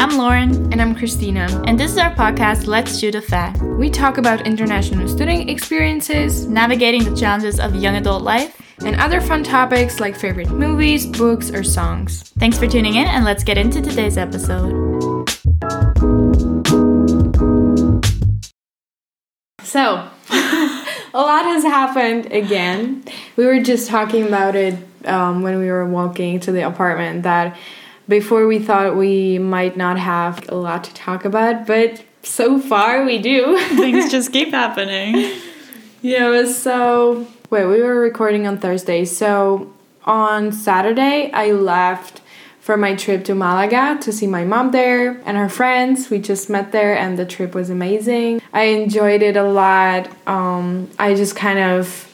I'm Lauren. And I'm Christina. And this is our podcast, Let's Shoot a Fact. We talk about international student experiences, navigating the challenges of young adult life, and other fun topics like favorite movies, books, or songs. Thanks for tuning in, and let's get into today's episode. So, a lot has happened again. We were just talking about it um, when we were walking to the apartment that before we thought we might not have a lot to talk about, but so far we do. Things just keep happening. Yeah, so wait, we were recording on Thursday. So on Saturday, I left for my trip to Malaga to see my mom there and her friends. We just met there and the trip was amazing. I enjoyed it a lot. Um, I just kind of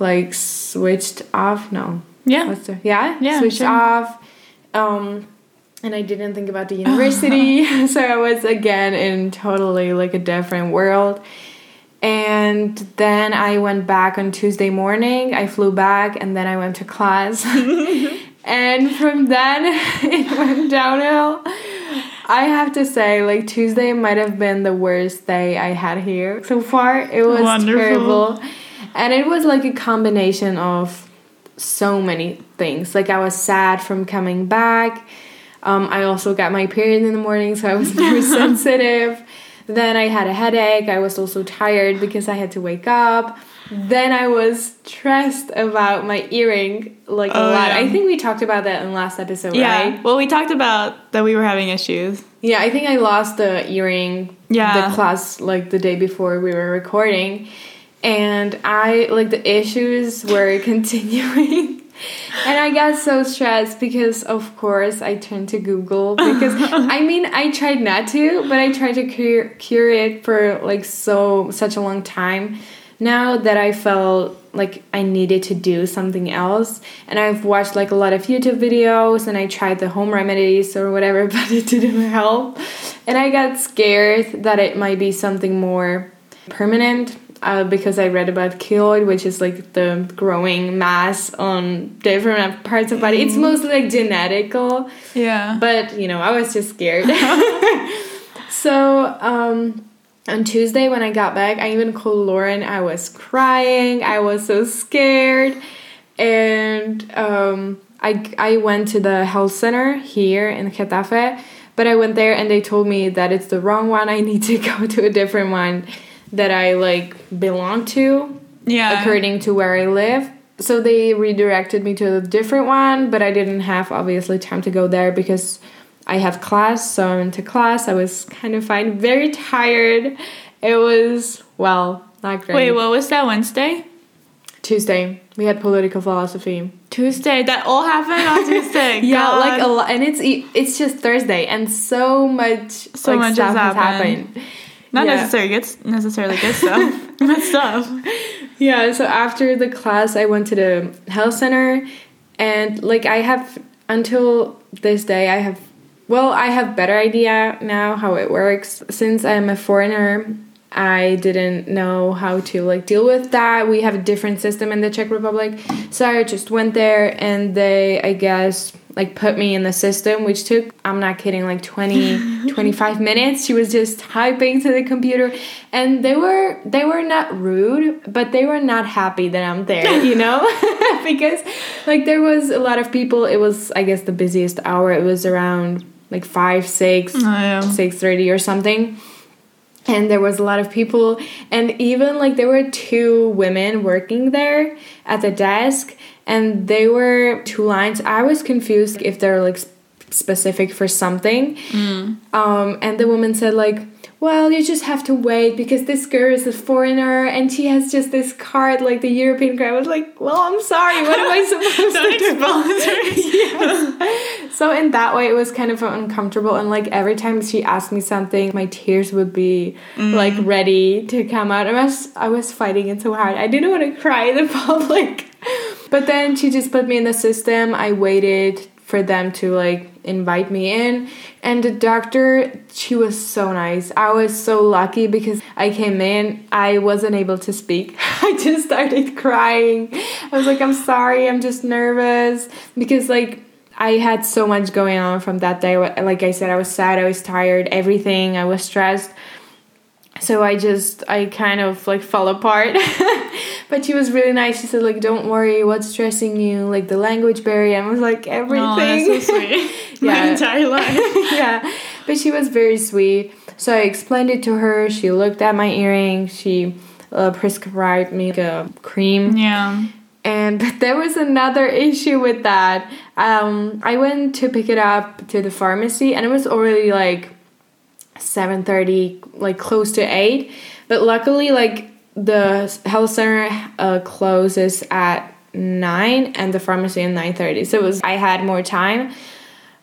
like switched off. No. Yeah. The, yeah? Yeah. Switched sure. off um, and I didn't think about the university. so I was again in totally like a different world. And then I went back on Tuesday morning. I flew back and then I went to class. and from then it went downhill. I have to say, like Tuesday might have been the worst day I had here so far. It was Wonderful. terrible. And it was like a combination of so many things. Like I was sad from coming back. Um, I also got my period in the morning, so I was very sensitive. Then I had a headache. I was also tired because I had to wake up. Then I was stressed about my earring like oh, a lot. Yeah. I think we talked about that in last episode, yeah. right? Well, we talked about that we were having issues. Yeah, I think I lost the earring yeah. the class like the day before we were recording and I like the issues were continuing. and I got so stressed because, of course, I turned to Google because I mean I tried not to, but I tried to cure, cure it for like so such a long time. Now that I felt like I needed to do something else, and I've watched like a lot of YouTube videos and I tried the home remedies or whatever, but it didn't help. And I got scared that it might be something more permanent uh, because I read about keloid, which is like the growing mass on different parts of body. Mm. It's mostly like genetical. Yeah. But you know, I was just scared. so um, on Tuesday when I got back, I even called Lauren. I was crying. I was so scared, and um, I I went to the health center here in Getafe. But I went there and they told me that it's the wrong one. I need to go to a different one that I like belong to. Yeah. According to where I live. So they redirected me to a different one, but I didn't have obviously time to go there because I have class. So I went to class. I was kind of fine, very tired. It was well, not great. Wait, what was that Wednesday? Tuesday. We had political philosophy. Tuesday. That all happened on Tuesday. yeah, God. like a lot, and it's it's just Thursday, and so much so like, much stuff has happened. happened. Not yeah. necessarily good, necessarily good stuff. good stuff. Yeah. So after the class, I went to the health center, and like I have until this day, I have well, I have better idea now how it works since I'm a foreigner. I didn't know how to like deal with that. We have a different system in the Czech Republic. So I just went there and they I guess like put me in the system which took i'm not kidding like 20 25 minutes. She was just typing to the computer. And they were they were not rude but they were not happy that i'm there you know? Because like there was a lot of people. It was i guess the busiest hour. It was around like 5 6 oh, yeah. 6 30 or something. And there was a lot of people. And even like there were two women working there at the desk and they were two lines. I was confused if they're like specific for something. Mm. Um, and the woman said like, well, you just have to wait because this girl is a foreigner and she has just this card, like the European card. I was like, well, I'm sorry, what am I supposed to do? yes. So in that way, it was kind of uncomfortable. And like every time she asked me something, my tears would be mm. like ready to come out. I was I was fighting it so hard. I didn't want to cry in the public. But then she just put me in the system. I waited for them to like invite me in and the doctor she was so nice i was so lucky because i came in i wasn't able to speak i just started crying i was like i'm sorry i'm just nervous because like I had so much going on from that day. Like I said, I was sad, I was tired, everything. I was stressed. So I just I kind of like fell apart. but she was really nice. She said like, "Don't worry, what's stressing you? Like the language barrier." And I was like, "Everything." Oh, that's so sweet. yeah. My entire life. yeah, but she was very sweet. So I explained it to her. She looked at my earring. She uh, prescribed me a cream. Yeah. And but there was another issue with that. Um, I went to pick it up to the pharmacy, and it was already like 7.30 like close to 8 but luckily like the health center uh, closes at 9 and the pharmacy at 9.30 so it was i had more time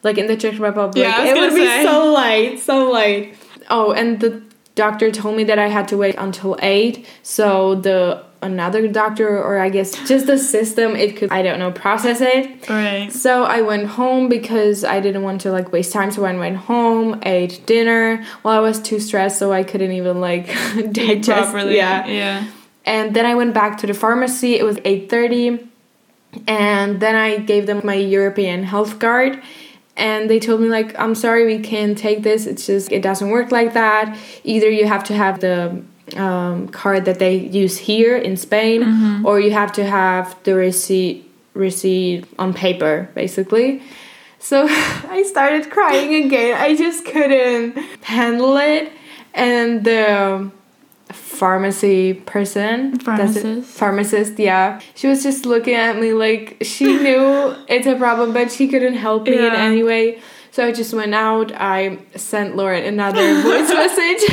like in the czech republic. Yeah, it would say. be so late so late oh and the doctor told me that i had to wait until 8 so the another doctor or I guess just the system it could I don't know process it. Right. So I went home because I didn't want to like waste time so I went home, ate dinner. Well I was too stressed so I couldn't even like digest properly. Yeah. Yeah. And then I went back to the pharmacy. It was 8:30 and then I gave them my European health card and they told me like I'm sorry we can't take this. It's just it doesn't work like that. Either you have to have the um, card that they use here in Spain, mm-hmm. or you have to have the receipt receipt on paper, basically. So I started crying again. I just couldn't handle it, and the pharmacy person pharmacist pharmacist yeah she was just looking at me like she knew it's a problem but she couldn't help me yeah. in any way so i just went out i sent lauren another voice message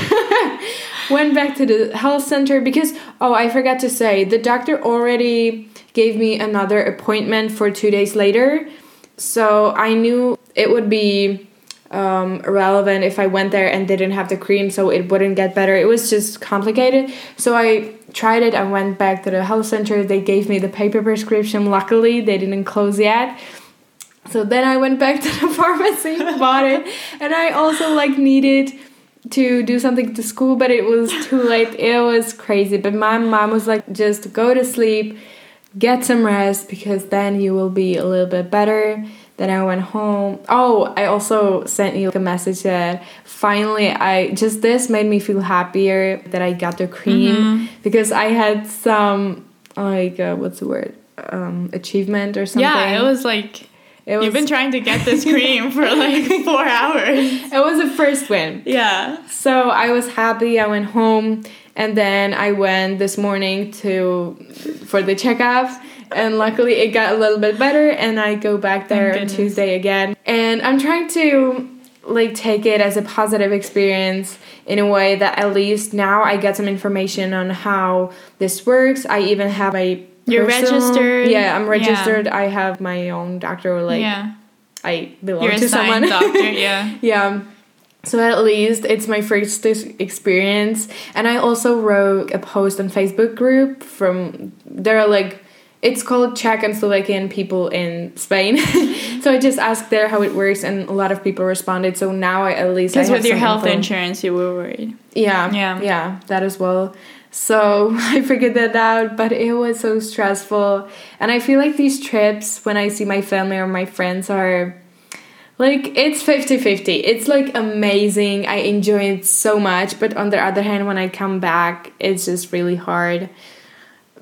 went back to the health center because oh i forgot to say the doctor already gave me another appointment for two days later. So i knew it would be um, irrelevant if i went there and didn't have the cream so it wouldn't get better. It was just complicated. So i tried it i went back to the health center. They gave me the paper prescription. Luckily they didn't close yet. So then i went back to the pharmacy bought it and i also like needed to do something to school, but it was too late. It was crazy. But my mom was like, just go to sleep, get some rest, because then you will be a little bit better. Then I went home. Oh, I also sent you a message that finally I just this made me feel happier that I got the cream mm-hmm. because I had some like uh, what's the word um, achievement or something. Yeah, it was like it was, You've been trying to get this cream for like four hours. It was a first win. Yeah. So I was happy. I went home and then I went this morning to for the checkup and luckily it got a little bit better and I go back there on Tuesday again. And I'm trying to like take it as a positive experience in a way that at least now I get some information on how this works. I even have a you're registered. Yeah, I'm registered. Yeah. I have my own doctor. Like, yeah. I belong You're to someone. doctor. Yeah. yeah. So at least it's my first experience, and I also wrote a post on Facebook group from there are like it's called Czech and Slovakian people in Spain. so I just asked there how it works, and a lot of people responded. So now I at least because with your health info. insurance, you were worried. Yeah, yeah, yeah, that as well. So I figured that out, but it was so stressful. And I feel like these trips, when I see my family or my friends, are like it's 50 50. It's like amazing. I enjoy it so much. But on the other hand, when I come back, it's just really hard.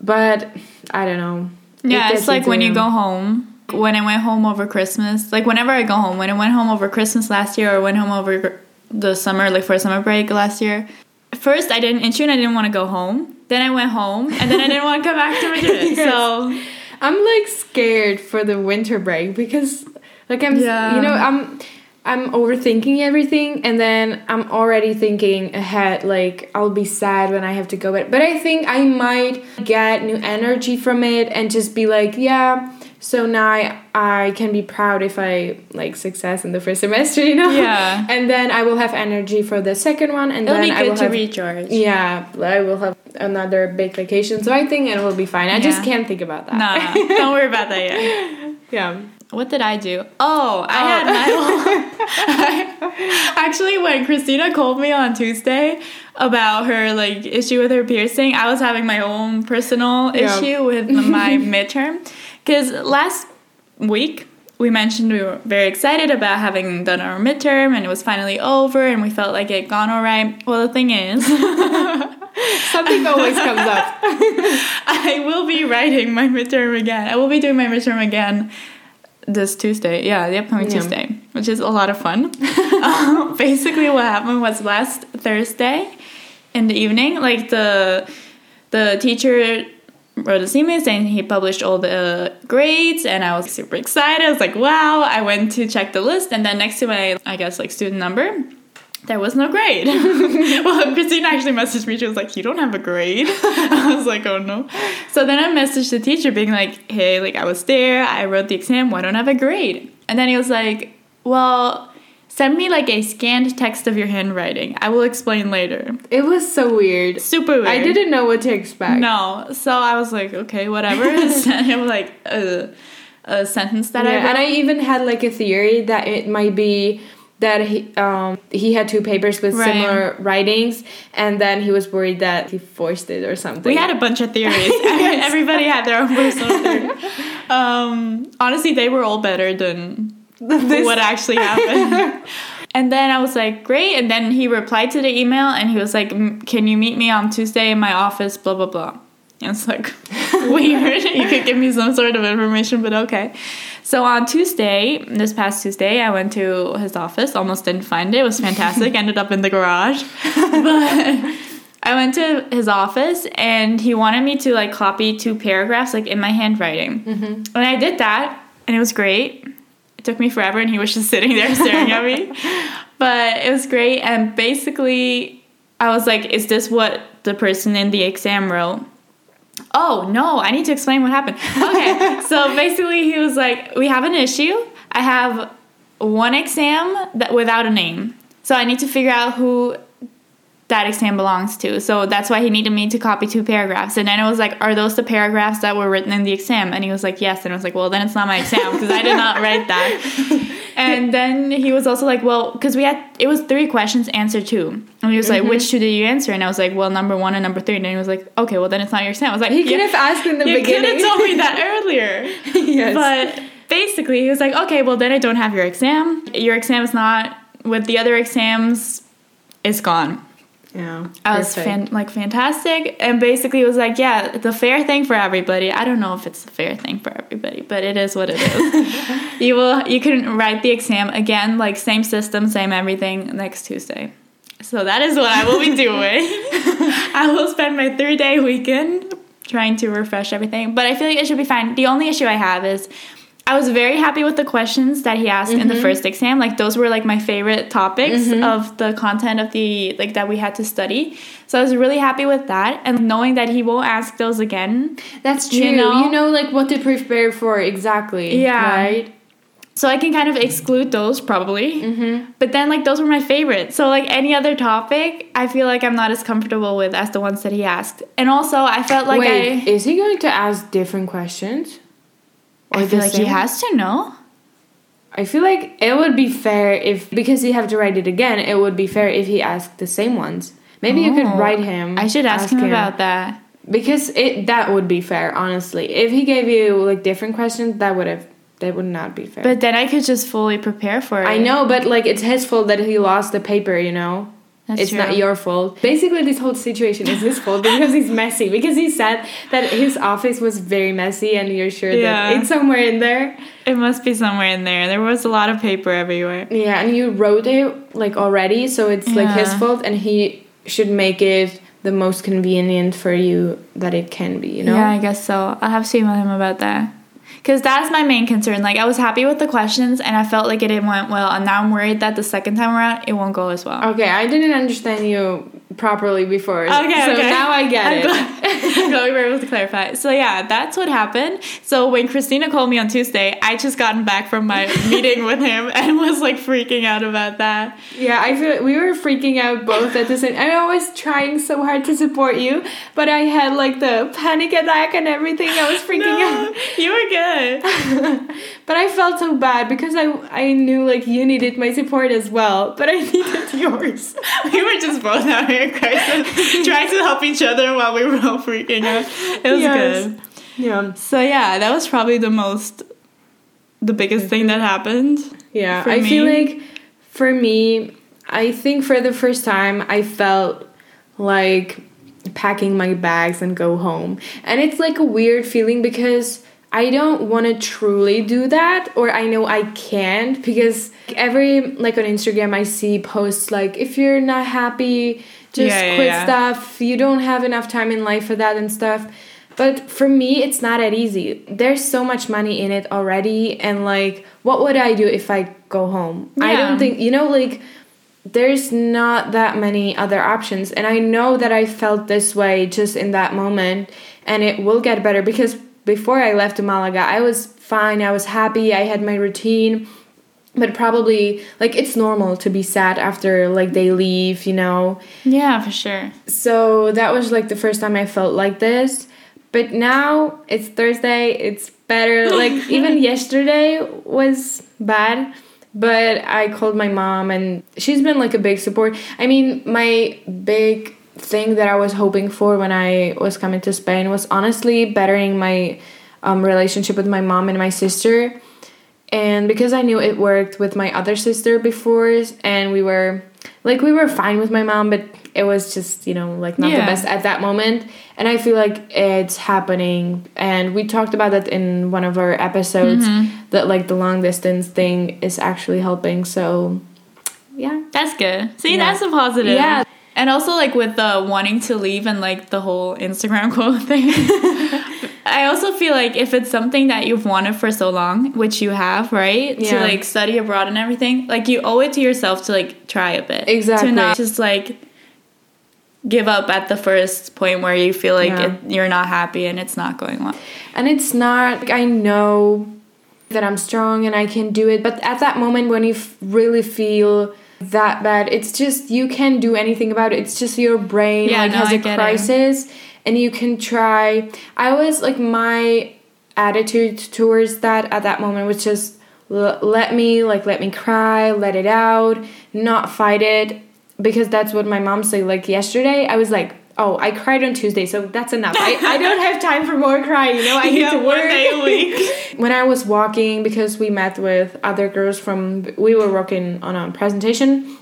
But I don't know. Yeah, it it's like when you go home. When I went home over Christmas, like whenever I go home, when I went home over Christmas last year or went home over the summer, like for a summer break last year, first I didn't in June I didn't want to go home. Then I went home and then I didn't want to come back to Madrid. yes. So I'm like scared for the winter break because like I'm yeah. you know I'm I'm overthinking everything and then I'm already thinking ahead like I'll be sad when I have to go but but I think I might get new energy from it and just be like yeah so now I, I can be proud if I like success in the first semester, you know. Yeah. And then I will have energy for the second one, and It'll then I will to have, recharge. Yeah, I will have another big vacation, so I think it will be fine. I yeah. just can't think about that. Nah, don't worry about that yet. yeah. What did I do? Oh, I oh. had my actually when Christina called me on Tuesday about her like issue with her piercing, I was having my own personal yeah. issue with my midterm because last week we mentioned we were very excited about having done our midterm and it was finally over and we felt like it gone all right. Well, the thing is, Something always comes up. I will be writing my midterm again. I will be doing my midterm again this Tuesday. Yeah, the upcoming Yeah. Tuesday, which is a lot of fun. um, basically, what happened was last Thursday in the evening, like the the teacher wrote a email saying he published all the grades, and I was super excited. I was like, "Wow!" I went to check the list, and then next to my, I guess, like student number. There was no grade. well, Christine actually messaged me. She was like, "You don't have a grade." I was like, "Oh no." So then I messaged the teacher, being like, "Hey, like I was there. I wrote the exam. Why don't I have a grade?" And then he was like, "Well, send me like a scanned text of your handwriting. I will explain later." It was so weird. Super weird. I didn't know what to expect. No. So I was like, "Okay, whatever." Sent him like a, a sentence that I Yeah, wrote. and I even had like a theory that it might be that he um he had two papers with Right. similar writings and then he was worried that he forced it or something. We had a bunch of theories. Everybody had their own personal theory. Um, honestly, they were all better than This- what actually happened. and then I was like, great. And then he replied to the email and he was like, "M- can you meet me on Tuesday in my office? Blah, blah, blah. And it's like, weird. you could give me some sort of information, but okay. So on Tuesday, this past Tuesday, I went to his office. Almost didn't find it. It was fantastic. Ended up in the garage. But I went to his office and he wanted me to like copy two paragraphs like in my handwriting. Mm-hmm. And I did that and it was great. It took me forever and he was just sitting there staring at me. But it was great and basically I was like, is this what the person in the exam wrote? Oh no, I need to explain what happened. Okay, so basically he was like, we have an issue. I have one exam that without a name. So I need to figure out who that exam belongs to. So that's why he needed me to copy two paragraphs. And then I was like, are those the paragraphs that were written in the exam? And he was like, yes. And I was like, well, then it's not my exam because I did not write that. And then he was also like, well, because we had, it was three questions, answer two. And he was like, which mm-hmm. two did you answer? And I was like, well, number one and number three. And then he was like, okay, well, then it's not your exam. I was like, he could have asked in the you could have told me that earlier. yes. But basically, he was like, okay, well, then I don't have your exam. Your exam is not with the other exams, it's gone. Yeah. I was fan- like fantastic, and basically it was like, yeah, the fair thing for everybody. I don't know if it's the fair thing for everybody, but it is what it is. you will, you can write the exam again, like same system, same everything, next Tuesday. So that is what I will be doing. I will spend my three day weekend trying to refresh everything, but I feel like it should be fine. The only issue I have is. I was very happy with the questions that he asked in the first exam. Like those were like my favorite topics of the content of the like that we had to study. So I was really happy with that and knowing that he won't ask those again. That's true. you You know? know? like what to prepare for exactly. Yeah. Right? So I can kind of exclude those probably. Mm-hmm. But then like those were my favorite. So like any other topic, I feel like I'm not as comfortable with as the ones that he asked. And also I felt like Wait, I is he going to ask different questions? I feel like he has to know. I feel like it would be fair if because he have to write it again. It would be fair if he asked the same ones. Maybe you could Oh, write him. I should ask, him, about that. because it that would be fair. Honestly, if he gave you like different questions, that would have that would not be fair. But then I could just fully prepare for it. I know, but like it's his fault that he lost the paper. You know. That's it's true. not your fault. Basically, this whole situation is his fault because he's messy. Because he said that his office was very messy, and you're sure Yeah. that it's somewhere in there. It must be somewhere in there. There was a lot of paper everywhere. Yeah, and you wrote it like already, so it's like his fault, and he should make it the most convenient for you that it can be. You know. Yeah, I guess so. I'll have to email him about that. Because that's my main concern. Like, I was happy with the questions and I felt like it went well. And now I'm worried that the second time around, it won't go as well. Okay, I didn't understand you properly before. Okay, so okay. now I get I'm it. glad, glad we were able to clarify. So yeah, that's what happened. So when Christina called me on Tuesday, I just gotten back from my meeting with him and was like freaking out about that. Yeah, I feel we were freaking out both at the same. Time. I was trying so hard to support you, but I had like the panic attack and everything. I was freaking No, out. you were good. but I felt so bad because I I knew like you needed my support as well, but I needed yours. we were just both out here crisis, trying to help each other while we were all freaking out. It was Yes. good. Yeah. So yeah, that was probably the most the biggest thing that happened. Yeah, for I feel like for me, I think for the first time I felt like packing my bags and go home. And it's like a weird feeling because I don't want to truly do that or I know I can't because every like on Instagram I see posts like if you're not happy just Yeah, quit yeah. stuff. You don't have enough time in life for that and stuff. But for me, it's not that easy. There's so much money in it already, and like, what would I do if I go home? yeah. I don't think, you know, like, there's not that many other options. And I know that I felt this way just in that moment, and it will get better because before I left to Malaga, I was fine, I was happy, I had my routine. But probably, like, it's normal to be sad after, like, they leave, you know? Yeah, for sure. So that was like the first time I felt like this. But now it's Thursday, it's better. Like even yesterday was bad, but I called my mom and she's been like a big support. I mean, my big thing that I was hoping for when I was coming to Spain was honestly bettering my um, relationship with my mom and my sister. And because I knew it worked with my other sister before, and we were like, we were fine with my mom, but it was just, you know, like not the best at that moment. And I feel like it's happening. And we talked about that in one of our episodes that like the long distance thing is actually helping. So, yeah. That's good. See, Yeah. that's a positive. Yeah. And also like with the wanting to leave and like the whole Instagram quote thing. I also feel like if it's something that you've wanted for so long, which you have, right? Yeah. To like study abroad and everything, like you owe it to yourself to like try a bit. Exactly. To not just like give up at the first point where you feel like Yeah. it, you're not happy and it's not going well. And it's not, like, I know that I'm strong and I can do it, but at that moment when you f- really feel that bad, it's just, you can't do anything about it. It's just your brain Yeah, like no, has I a get it. crisis and you can try. I was like, my attitude towards that at that moment was just l- let me like let me cry let it out not fight it because that's what my mom said like yesterday i was like oh i cried on tuesday so that's enough i, I don't have time for more crying you know? I need Yeah, to one day a week. when i was walking because we met with other girls from we were working on a presentation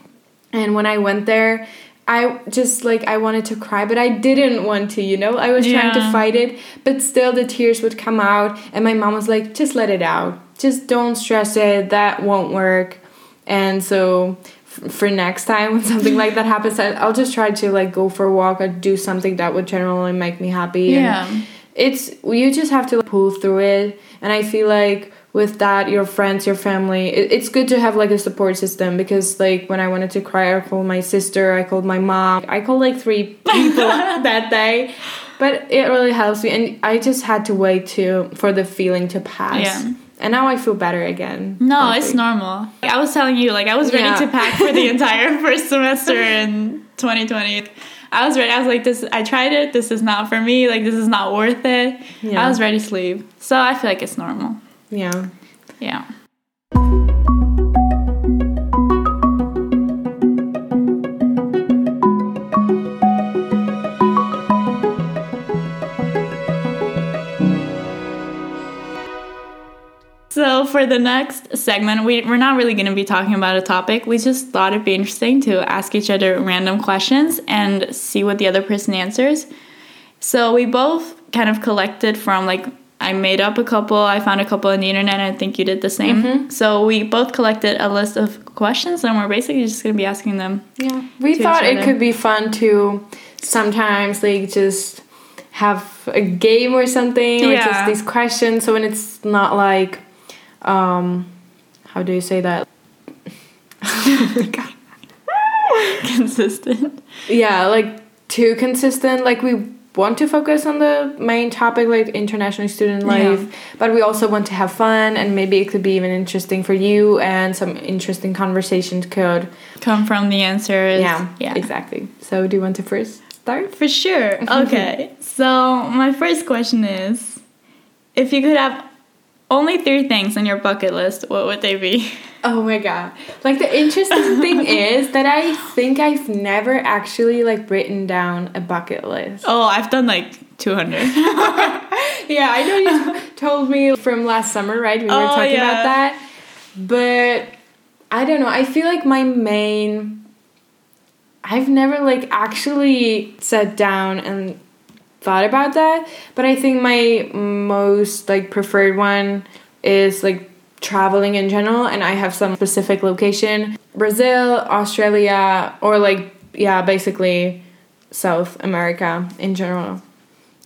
and when i went there i just like i wanted to cry but i didn't want to you know? I was trying to fight it but still the tears would come out and my mom was like just let it out. Just don't stress it. That won't work. And so for next time when something like that happens i'll just try to like go for a walk or do something that would generally make me happy. And Yeah. it's you just have to like, pull through it. And i feel like with that your friends your family it, it's good to have like a support system because like when i wanted to cry i called my sister i called my mom. I called like three people that day. But it really helps me. And i just had to wait to for the feeling to pass. Yeah. And now i feel better again No, it's normal. I was telling you, like, I was ready Yeah. to pack for the entire first semester in 2020. I was ready. I was like, this, I tried it. This is not for me. Like, this is not worth it. Yeah. I was ready to leave. So I feel like it's normal. yeah Yeah. So for the next segment, we, we're not really going to be talking about a topic. We just thought it'd be interesting to ask each other random questions and see what the other person answers. So we both kind of collected from like I made up a couple, I found a couple on the internet, and I think you did the same. Mm-hmm. So we both collected a list of questions, and we're basically just going to be asking them. Yeah, we thought it could be fun to sometimes like just have a game or something, or just these questions. So when it's not like, um, how do you say that? Consistent. Yeah, like too consistent. Like we want to focus on the main topic, like international student life, Yeah. but we also want to have fun, and maybe it could be even interesting for you, and some interesting conversations could. Come from the answers. Yeah, Yeah. exactly. So do you want to first start? For sure. Okay. so my first question is if you could have only three things on your bucket list, what would they be? Oh my god. Like the interesting thing is that I think I've never actually like written down a bucket list. Oh, I've done like 200. Yeah, I know you t- told me from last summer, right? We were Oh, talking yeah. about that. But I don't know. I feel like my main I've never like actually sat down and thought about that, but I think my most like preferred one is like traveling in general and I have some specific location. Brazil, Australia, or like yeah, basically South America in general.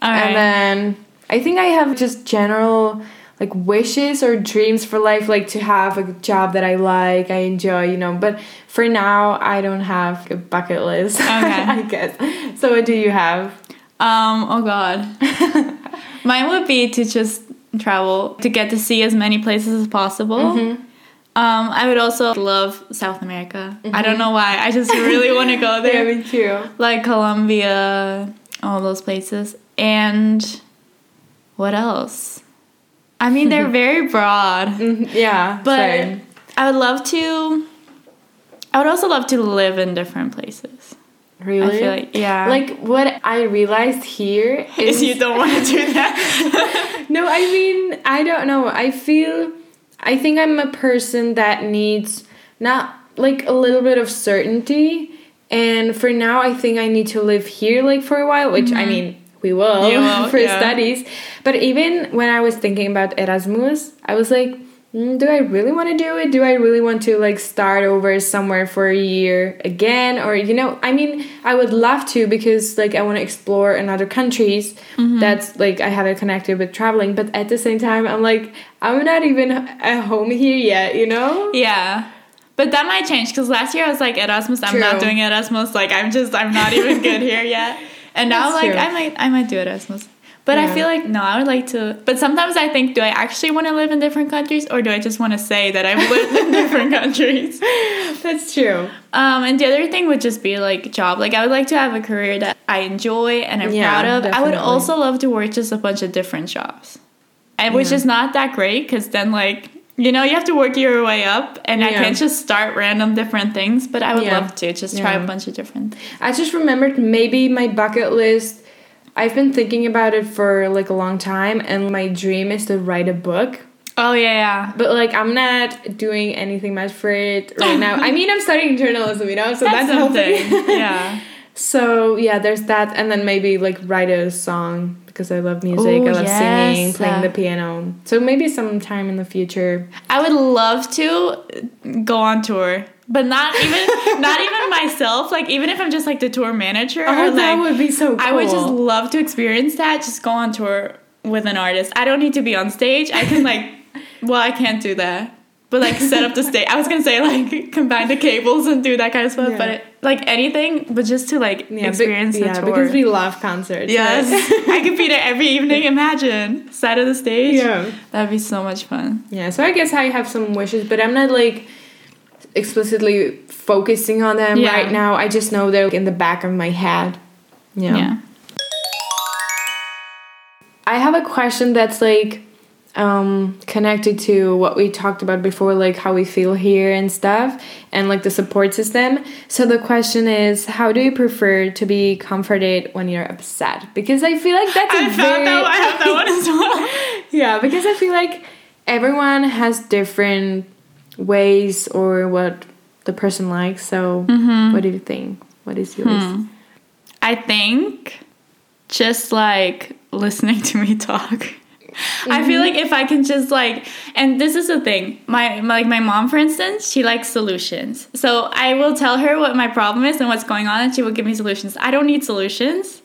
Right. And then I think I have just general like wishes or dreams for life, like to have a job that I like, I enjoy, you know. But for now, I don't have a bucket list. Okay. I guess. So what do you have? Um, oh god. Mine would be to just travel to get to see as many places as possible. Mm-hmm. Um, I would also love South America. I don't know why. I just really want to go there. me too. Like Colombia, all those places. And what else? I mean, they're very broad. Mhm, Yeah, But same. I would love to. I would also love to live in different places. Really, I feel like yeah. like what I realized here is, is you don't want to do that. no, I mean, I don't know. I feel, I think I'm a person that needs not like a little bit of certainty. And for now, I think I need to live here like for a while, which I mean, we will, Mm-hmm. Will, for yeah. studies. But even when I was thinking about Erasmus, I was like, mm, do I really want to do it? Do I really want to like start over somewhere for a year again? Or, you know, I mean, I would love to because like I want to explore in other countries. Mm-hmm. That's like I have it connected with traveling. But at the same time, I'm like, I'm not even at home here yet, you know? Yeah. But that might change because last year I was like Erasmus. I'm not True. doing Erasmus. Like I'm just I'm not even good here yet. And now That's like true. I might I might do Erasmus. But I feel like no, I would like to. But sometimes I think, do I actually want to live in different countries, or do I just want to say that I've lived in different countries? That's true. Um, and the other thing would just be like job. Like I would like to have a career that I enjoy and I'm Yeah, proud of. I would also love to work just a bunch of different jobs, and which is not that great because then like you know you have to work your way up, and I can't just start random different things. But I would Yeah. love to just try Yeah. a bunch of different. I just remembered maybe my bucket list. I've been thinking about it for like a long time, and my dream is to write a book. Oh yeah, yeah. But like, I'm not doing anything much for it right now. I mean, I'm studying journalism, you know, so that's, That's something. yeah. So yeah, there's that, and then maybe like write a song because I love music. Ooh, I love singing, yes. playing the piano. So maybe sometime in the future. I would love to go on tour, but not even not even myself. Like even if I'm just like the tour manager, oh, or, Oh, that would be so cool. I would just love to experience that. Just go on tour with an artist. I don't need to be on stage. I can like, well, I can't do that. But like set up the stage. I was gonna say like combine the cables and do that kind of stuff. Yeah. But it, like anything, but just to like yeah, be- experience yeah, the tour. because we love concerts. yes, right? I could be there every evening. Imagine side of the stage. yeah. that'd be so much fun. Yeah, so I guess I have some wishes, but I'm not like explicitly focusing on them Yeah. right now. I just know they're in the back of my head. Yeah. yeah. I have a question that's like um connected to what we talked about before like how we feel here and stuff and like the support system. So the question is how do you prefer to be comforted when you're upset? Because I feel like that's a I found very that. I have that one as well. Yeah, because I feel like everyone has different ways or what the person likes. So, Mm-hmm. what do you think? What is yours? Hmm. I think just like listening to me talk. I feel like if I can just like, and this is the thing, my my- like my mom, for instance, she likes solutions. So I will tell her what my problem is and what's going on, and she will give me solutions. I don't need solutions.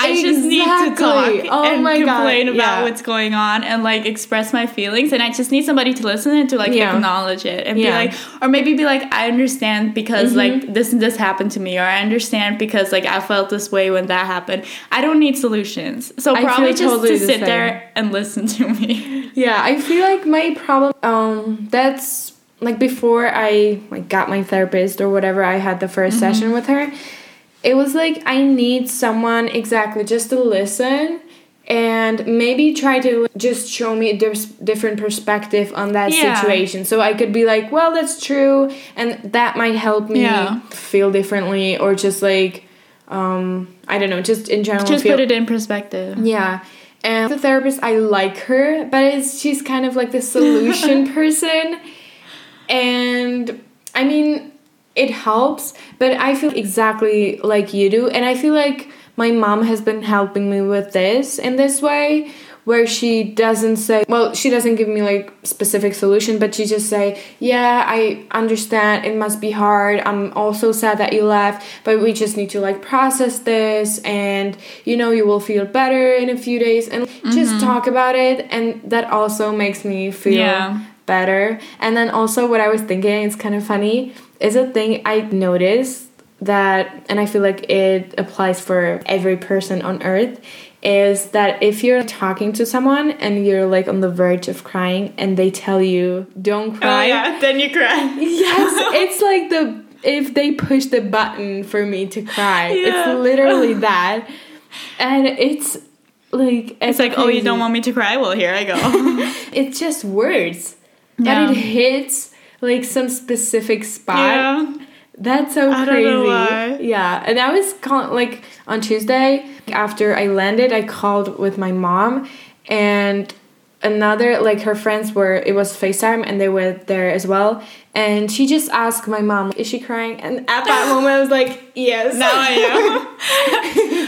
I just need to talk Oh and my God, complain about yeah. what's going on and like express my feelings. And I just need somebody to listen and to like Yeah. acknowledge it and Yeah. be like, or maybe be like, I understand because like this and this happened to me, or I understand because like I felt this way when that happened. I don't need solutions. So I probably just totally to the sit same. there and listen to me. Yeah, I feel like my problem um that's like before I like got my therapist or whatever I had the 1st Mm-hmm. session with her, it was like I need someone exactly just to listen and maybe try to just show me a different perspective on that Yeah. situation so I could be like, well, that's true and that might help me Yeah. feel differently or just like um I don't know, just in general just feel put it in perspective. yeah. And the therapist, I like her, but it's she's kind of like the solution person. And it helps, but I feel exactly like you do. And I feel like my mom has been helping me with this in this way where she doesn't say well she doesn't give me like specific solution but she just say yeah i understand it must be hard i'm also sad that you left but we just need to like process this and you know you will feel better in a few days and mm-hmm. just talk about it and that also makes me feel yeah. better and then also what i was thinking it's kind of funny is a thing i noticed that and i feel like it applies for every person on earth is that if you're talking to someone and you're like on the verge of crying and they tell you don't oh, cry oh yeah then you cry yes it's like the if they push the button for me to cry yeah. it's literally that and it's like it's, it's like crazy. oh you don't want me to cry well here i go it's just words yeah. but it hits like some specific spot yeah. that's so I crazy yeah and i was calling like on tuesday after I landed, I called with my mom and another like her friends were it was FaceTime and they were there as well. And she just asked my mom, is she crying? And at that moment I was like, yes. Now I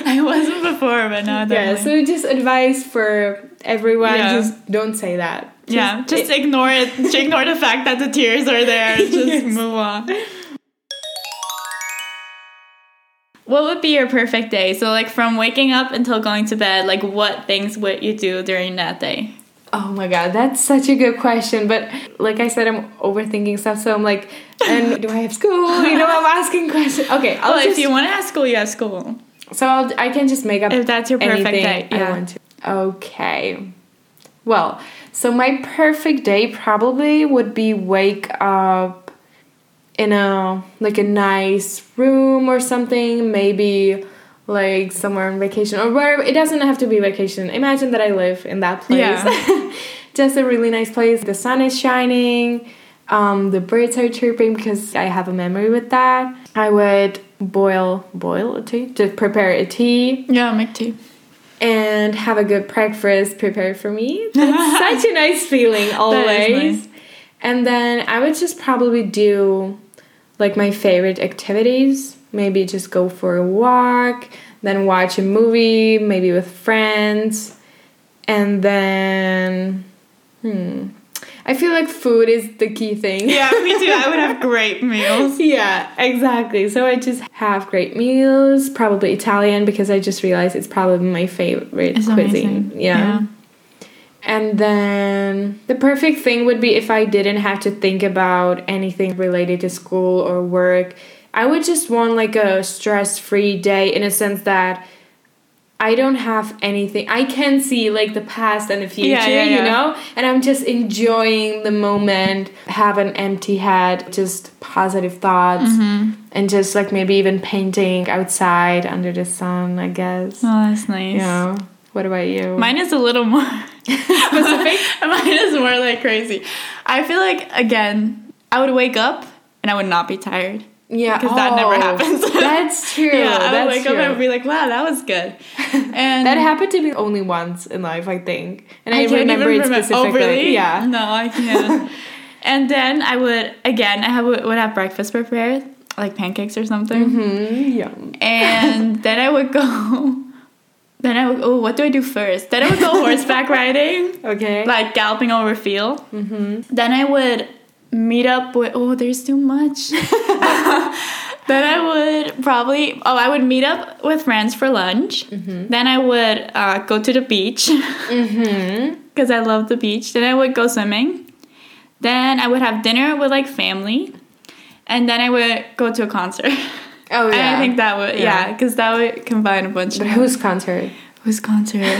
am. I wasn't before, but now I. Yeah, so just advice for everyone, yeah. just don't say that. Just, yeah, just it, ignore it. Just ignore the fact that the tears are there. Just yes. move on. what would be your perfect day? So like from waking up until going to bed, like what things would you do during that day? Oh my god, that's such a good question. But like I said, I'm overthinking stuff, so I'm like, and do I have school? You know, I'm asking questions. Okay, I'll well, just, if you want to have school, you have school. So I'll, I can just make up if that's your perfect day. Yeah. I want to. Okay. Well, so my perfect day probably would be wake up in a like a nice room or something maybe like somewhere on vacation or where it doesn't have to be vacation. Imagine that i live in that place. Yeah. just a really nice place. The sun is shining. Um, the birds are chirping because i have a memory with that. I would boil boil a tea to prepare a tea. Yeah make tea and have a good breakfast prepared for me that's such a nice feeling always nice. and then i would just probably do like my favorite activities. Maybe just go for a walk, then watch a movie, maybe with friends, and then hmm. I feel like food is the key thing. Yeah, me too. I would have great meals. yeah, exactly. So I just have great meals, probably Italian because I just realized it's probably my favorite it's cuisine. Yeah. yeah. And then the perfect thing would be if I didn't have to think about anything related to school or work. I would just want like a stress free day in a sense that I don't have anything. I can see like the past and the future, yeah, yeah, yeah. you know? And I'm just enjoying the moment, have an empty head, just positive thoughts, mm-hmm. and just like maybe even painting outside under the sun, I guess. Oh, that's nice. Yeah. What about you? Mine is a little more specific. Mine is more like crazy. I feel like again, I would wake up and I would not be tired. Yeah, because oh, that never oh, happens. that's true. yeah, I would wake true. up and be like, "Wow, that was good." And that happened to me only once in life, I think, and I, I remember it specifically. Oh, really? Yeah. No, I can't. and then I would again, I have, would have breakfast prepared, like pancakes or something. Mm-hmm. Yum. And then I would go then I would, oh, what do I do first? Then I would go horseback riding. Okay. Like galloping over field. Mm-hmm. Then I would meet up with, oh, there's too much. then I would probably, oh, I would meet up with friends for lunch. Mm-hmm. Then I would uh, go to the beach. Mm-hmm. Because I love the beach. Then I would go swimming. Then I would have dinner with like family. And then I would go to a concert. Oh yeah. I think that would yeah, because yeah, that would combine a bunch. But of whose concert? Whose concert?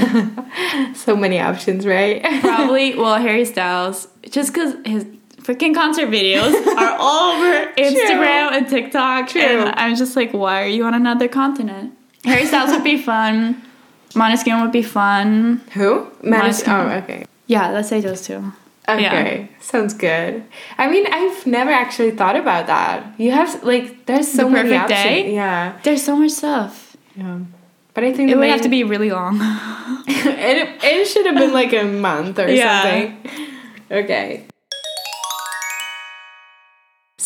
so many options, right? Probably well Harry Styles, just because his freaking concert videos are all over Instagram True. and TikTok, True. and I'm just like, why are you on another continent? Harry Styles would be fun. Måneskin would be fun. Who? Måneskin. Oh, okay. Yeah, let's say those two. Okay, yeah. sounds good. I mean, I've never actually thought about that. You have like, there's so the many options. Day? Yeah, there's so much stuff. Yeah, but I think It would main, have to be really long. it, it should have been like a month or Yeah. something. Okay.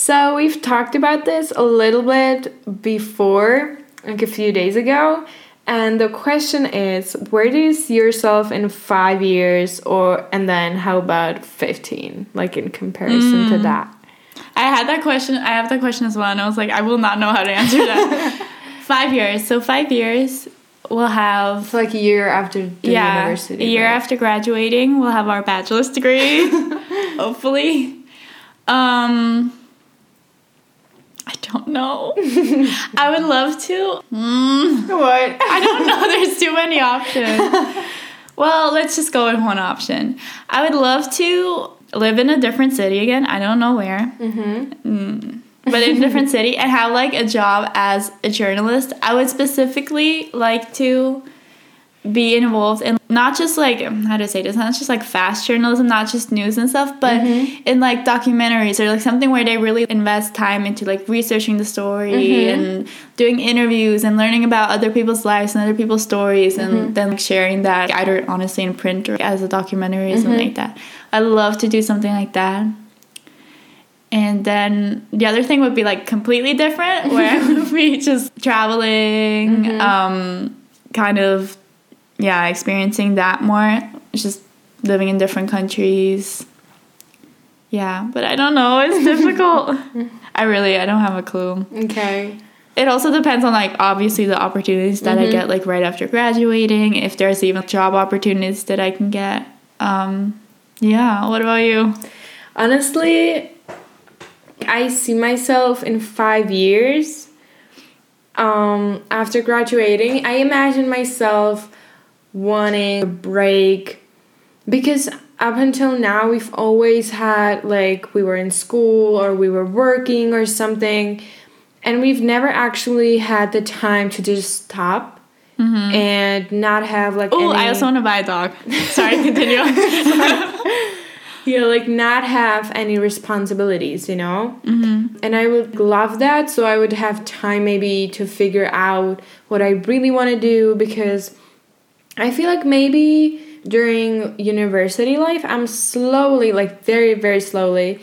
So we've talked about this a little bit before, like a few days ago. And the question is, where do you see yourself in five years or and then how about fifteen? Like in comparison to that. I had that question. I have that question as well, and I was like, I will not know how to answer that. five years. So five years, we'll have It's like a year after the yeah, university. a year right? after graduating, we'll have our bachelor's degree. hopefully. Um, I don't know. I would love to. Mm, What? I don't know. There's too many options. Well, let's just go with one option. I would love to live in a different city again. I don't know where. Mm. But in a different city and have like a job as a journalist. I would specifically like to be involved in not just like how to say this, not just like fast journalism, not just news and stuff, but mm-hmm. in like documentaries or like something where they really invest time into like researching the story mm-hmm. and doing interviews and learning about other people's lives and other people's stories and mm-hmm. then like sharing that either honestly in print or as a documentary or something like that. I love to do something like that. And then the other thing would be like completely different, where I would be just traveling, um, kind of, yeah, experiencing that more, just living in different countries. Yeah, but I don't know. It's difficult. I really, I don't have a clue. Okay. It also depends on like obviously the opportunities that I get like right after graduating. If there's even job opportunities that I can get. Um, yeah. What about you? Honestly, I see myself in five years. Um, after graduating, I imagine myself wanting a break because up until now we've always had like we were in school or we were working or something and we've never actually had the time to just stop and not have like Oh, I also want to buy a dog. Sorry, continue. you know, like not have any responsibilities, you know? Mm-hmm. And I would love that. So I would have time maybe to figure out what I really want to do because I feel like maybe during university life, I'm slowly, like very, very slowly,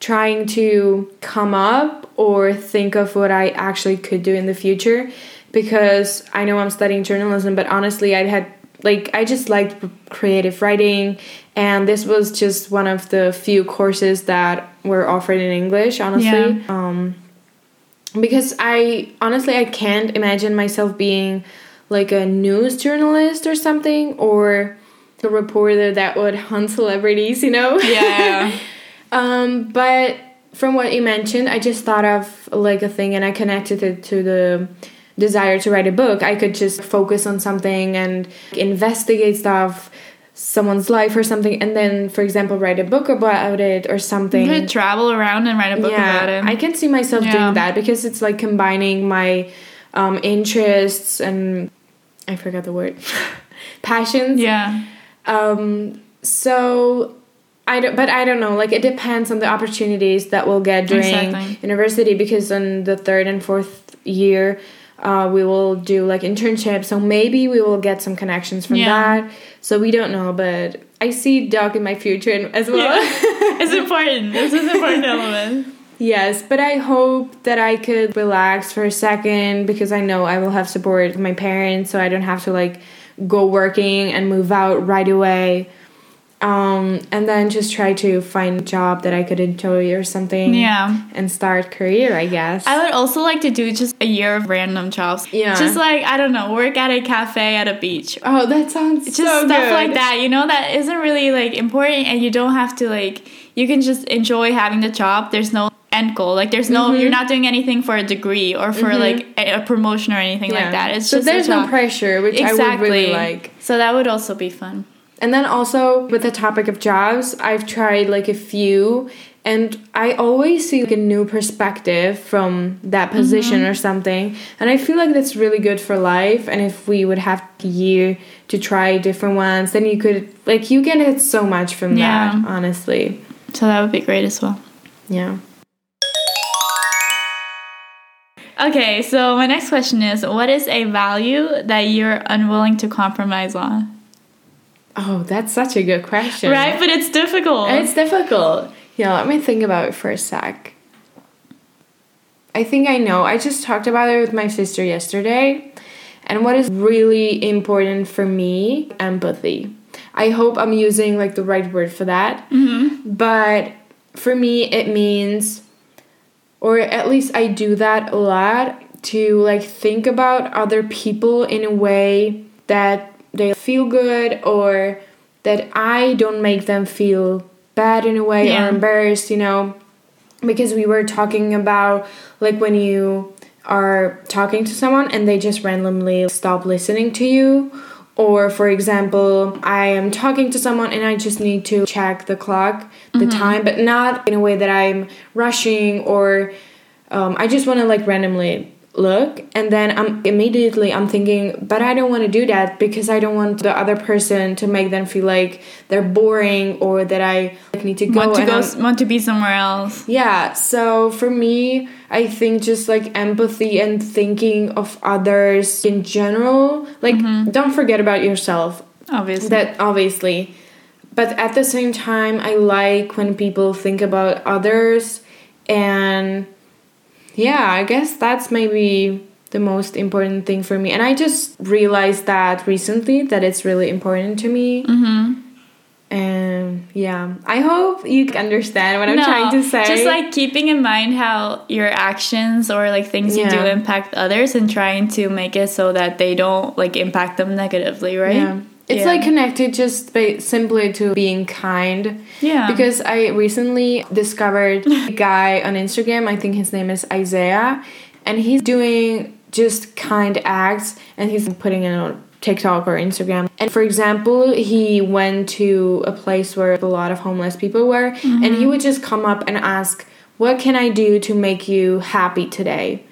trying to come up or think of what I actually could do in the future because I know I'm studying journalism, but honestly, I had like I just liked creative writing, and this was just one of the few courses that were offered in English. Honestly, Yeah. um, because I honestly I can't imagine myself being like a news journalist or something or a reporter that would hunt celebrities, you know? yeah. Um, but from what you mentioned, I just thought of like a thing and I connected it to the desire to write a book. I could just focus on something and investigate stuff, someone's life or something, and then, for example, write a book about it or something. You could travel around and write a book about it. I can see myself Yeah. doing that because it's like combining my um, interests and I forgot the word passions. yeah. Um, so I don't, but I don't know. Like it depends on the opportunities that we'll get during Exactly. university because on the third and fourth year, uh, we will do like internships. So maybe we will get some connections from Yeah. that. So we don't know, but I see dog in my future as well. it's important. This is an important element. Yes, but I hope that I could relax for a second because I know I will have support my parents, so I don't have to like go working and move out right away. Um, and then just try to find a job that I could enjoy or something. Yeah. And start career, I guess. I would also like to do just a year of random jobs. Yeah. Just like, I don't know, work at a cafe at a beach. oh, that sounds Just so stuff good. like that, you know, that isn't really like important and you don't have to like, you can just enjoy having the job. There's no end goal. Like, there's no, Mm-hmm. you're not doing anything for a degree or for like a, a promotion or anything like that. It's so just there's no pressure, which I would really like. So that would also be fun. And then also with the topic of jobs, I've tried like a few and I always see like a new perspective from that position Mm-hmm. or something. And I feel like that's really good for life. And if we would have a year to try different ones, then you could like you can get so much from Yeah. that, honestly. So that would be great as well. Yeah. Okay, so my next question is what is a value that you're unwilling to compromise on? Oh, that's such a good question. Right? But it's difficult. It's difficult. Yeah, let me think about it for a sec. I think I know. I just talked about it with my sister yesterday. And what is really important for me, empathy. I hope I'm using like the right word for that. Mm-hmm. But for me it means or at least I do that a lot to like think about other people in a way that they feel good or that I don't make them feel bad in a way Yeah. or embarrassed, you know. Because we were talking about like when you are talking to someone and they just randomly stop listening to you. Or, for example, I am talking to someone and I just need to check the clock, the time, but not in a way that I'm rushing or um, I just want to like randomly look and then I'm immediately I'm thinking but I don't want to do that because I don't want the other person to make them feel like they're boring or that I like, need to go want to go I'm- want to be somewhere else. yeah, so for me, I think just like empathy and thinking of others in general, like mm-hmm. don't forget about yourself. Obviously. That obviously. But at the same time, I like when people think about others and yeah, I guess that's maybe the most important thing for me. And I just realized that recently that it's really important to me. mm-hmm. And yeah, I hope you understand what I'm trying to say. Just like keeping in mind how your actions or like things you do impact others and trying to make it so that they don't like impact them negatively, right? Yeah. It's Yeah. like connected just by, simply to being kind. Yeah. Because I recently discovered a guy on Instagram, I think his name is Isaiah, and he's doing just kind acts and he's putting it on TikTok or Instagram. And for example, he went to a place where a lot of homeless people were, and he mm-hmm. would just come up and ask, What can I do to make you happy today?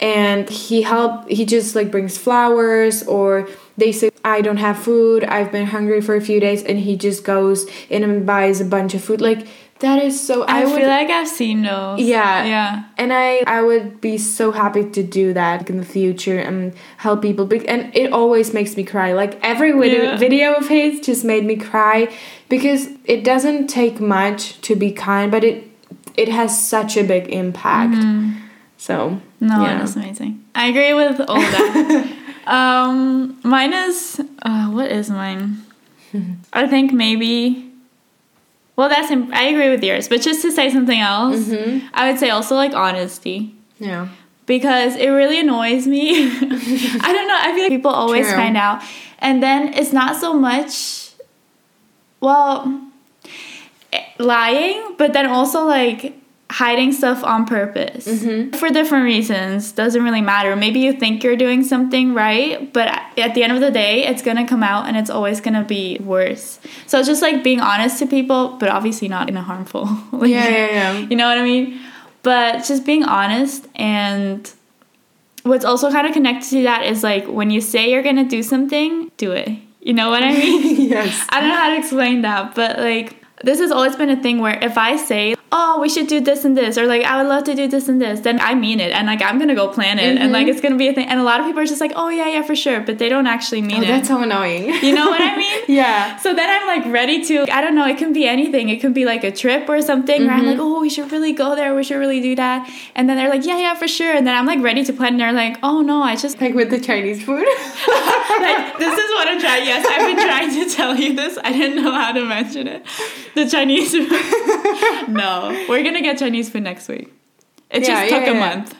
and he help he just like brings flowers or they say i don't have food i've been hungry for a few days and he just goes in and buys a bunch of food like that is so I, i, would feel like I've seen those. Yeah. Yeah. and i i would be so happy to do that in the future and help people and it always makes me cry like every video, Yeah. video of his just made me cry because it doesn't take much to be kind but it it has such a big impact mm-hmm. so No, yeah. that's amazing. I agree with all that. um, mine is uh, what is mine? I think maybe. Well, that's im- I agree with yours, but just to say something else, Mm-hmm. I would say also like honesty yeah because it really annoys me. I don't know. I feel like people always True. find out, and then it's not so much. Well, eh, lying, but then also like hiding stuff on purpose mm-hmm. for different reasons doesn't really matter. Maybe you think you're doing something right, but at the end of the day, it's gonna come out and it's always gonna be worse. So it's just like being honest to people, but obviously not in a harmful. like, yeah yeah yeah you know what I mean? But just being honest and what's also kind of connected to that is like when you say you're gonna do something, do it. You know what I mean? yes I don't know how to explain that, but like this has always been a thing where if I say, "Oh, we should do this and this," or like I would love to do this and this, then I mean it, and like I'm gonna go plan it, and Mm-hmm. like it's gonna be a thing. And a lot of people are just like, "Oh yeah, yeah, for sure," but they don't actually mean Oh, it. that's so annoying. you know what I mean? yeah. So then I'm like ready to, I don't know, it can be anything. It could be like a trip or something where I'm like, oh, we should really go there. We should really do that. And then they're like, yeah, yeah, for sure. And then I'm like ready to plan. And they're like, oh no, I just, Like with the Chinese food. like, this is what I'm trying. Yes, I've been trying to tell you this. I didn't know how to mention it. The Chinese food. no, we're to get Chinese food next week. It Yeah, just took yeah, a yeah. month.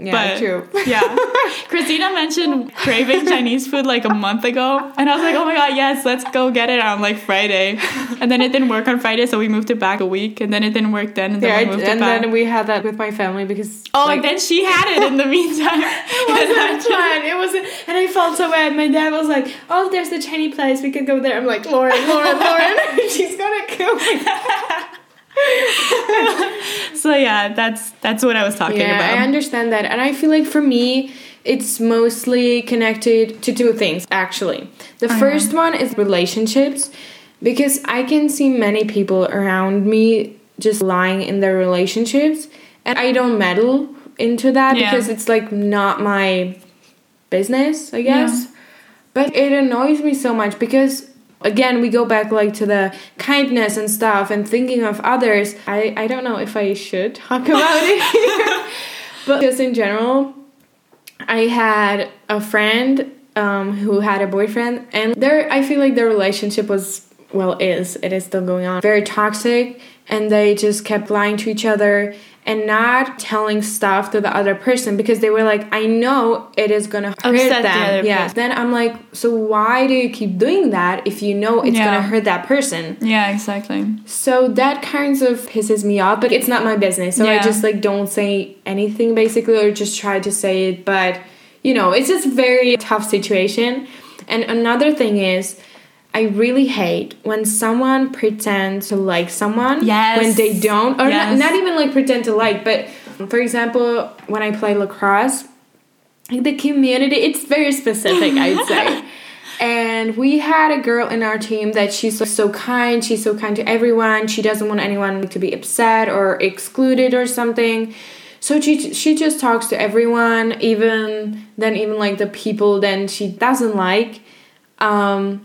Yeah, But- true. Yeah. Christina mentioned craving Chinese food like a month ago. And I was like, oh my God, yes, let's go get it on like Friday. And then it didn't work on Friday, so we moved it back a week. And then it didn't work then, and then Yeah, we moved it back. and then we had that with my family because oh, like, and then she had it in the meantime. it wasn't fun. It wasn't, and I felt so bad. My dad was like, "Oh, there's the Chinese place. We could go there." I'm like, "Lauren, Lauren, Lauren, she's gonna kill me." so yeah, that's that's what I was talking yeah, about. I understand that, and I feel like for me, it's mostly connected to two things. Actually, the uh-huh. first one is relationships, because I can see many people around me just lying in their relationships, and I don't meddle into that Yeah. because it's like not my business, I guess. But it annoys me so much because again we go back like to the kindness and stuff and thinking of others. I, I don't know if I should talk about it but just in general, I had a friend um, who had a boyfriend, and their I feel like their relationship was well is it is still going on very toxic, and they just kept lying to each other and not telling stuff to the other person because they were like, I know it is gonna hurt Upset the them. other yeah. person. Then I'm like, so why do you keep doing that if you know it's Yeah. gonna hurt that person? Yeah, exactly. So that kind of pisses me off, but it's not my business. So I just like don't say anything basically or just try to say it, but you know, it's just very tough situation. And another thing is I really hate when someone pretends to like someone Yes. when they don't or Yes. not, not even like pretend to like, but for example, when I play lacrosse, the community it's very specific i'd say and we had a girl in our team that she's so- so kind she's so kind to everyone she doesn't want anyone to be upset or excluded or something so she she just talks to everyone even then even like the people then she doesn't like um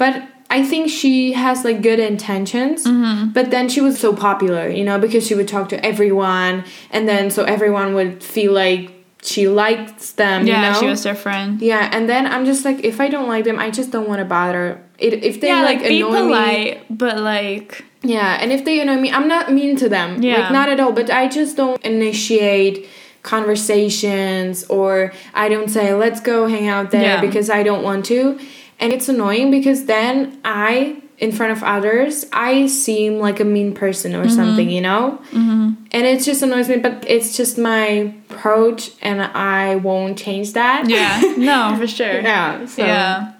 but I think she has like good intentions, mm-hmm. but then she was so popular, you know, because she would talk to everyone, and then so everyone would feel like she likes them, Yeah, you know. she was their friend. yeah, and then I'm just like, if I don't like them, I just don't want to bother. It, if they yeah, like, like, be annoy me, polite, but like yeah, and if they annoy me, I'm not mean to them. Yeah. Like not at all. But I just don't initiate conversations or I don't say let's go hang out there Yeah. because I don't want to. And it's annoying because then I in front of others, I seem like a mean person or something, you know? Mm-hmm. And it just annoys me, but it's just my approach and I won't change that. yeah, no, for sure. Yeah. So. Yeah.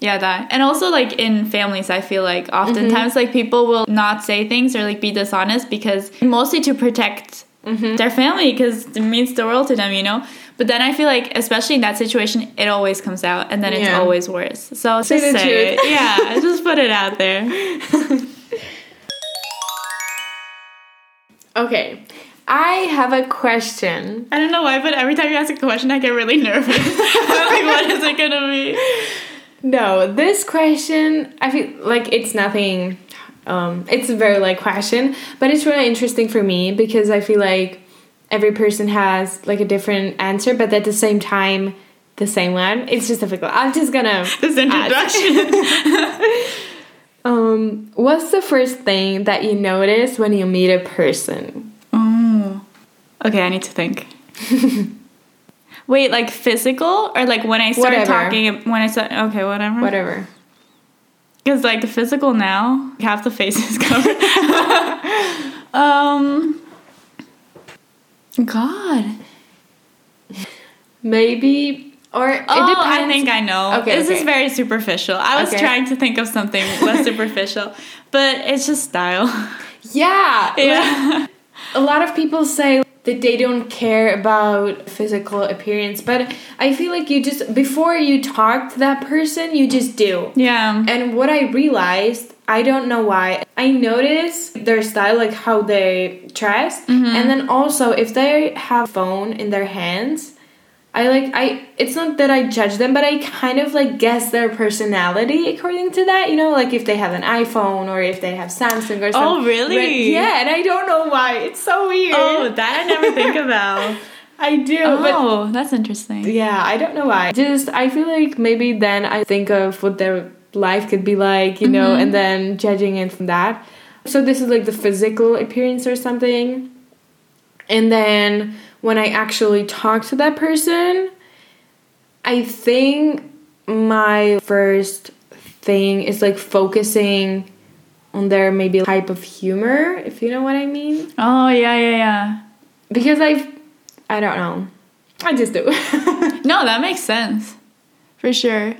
Yeah, that. And also like in families, I feel like oftentimes Mm-hmm. like people will not say things or like be dishonest because mostly to protect Mm-hmm. their family because it means the world to them, you know? But then I feel like especially in that situation, it always comes out and then it's always worse. So Say just say truth. it. Yeah, just put it out there. Okay. I have a question. I don't know why, but every time you ask a question, I get really nervous. I'm like, what is it gonna be? No, this question, I feel like it's nothing. Um, it's a very like question, but it's really interesting for me because I feel like every person has like a different answer, but at the same time, the same one. It's just difficult. I'm just gonna. This introduction. Um, what's the first thing that you notice when you meet a person? Oh. Okay, I need to think. Wait, like physical or like when I start Whatever. talking when I said okay, whatever. Whatever. Because like the physical now, half the face is covered. um God. Maybe, or it oh, depends. I think I know. Okay, this okay. is very superficial. I was Okay. trying to think of something less superficial, but it's just style. yeah, yeah. a lot of people say that they don't care about physical appearance, but I feel like you just before you talk to that person, you just do. Yeah. And what I realized, I don't know why, I notice their style, like how they dress, mm-hmm. and then also if they have phone in their hands, I like I. It's not that I judge them, but I kind of like guess their personality according to that. You know, like if they have an iPhone or if they have Samsung or something. Oh, really? yeah, and I don't know why. It's so weird. Oh, that I never think about. I do, oh, but Oh, that's interesting. yeah, I don't know why. Just I feel like maybe then I think of what their life could be like, you know, mm-hmm. and then judging it from that. So this is like the physical appearance or something. And then when I actually talk to that person, I think my first thing is like focusing on their maybe type of humor, if you know what I mean. Oh, yeah, yeah, yeah. Because I've I don't know. I just do. No, that makes sense. For sure.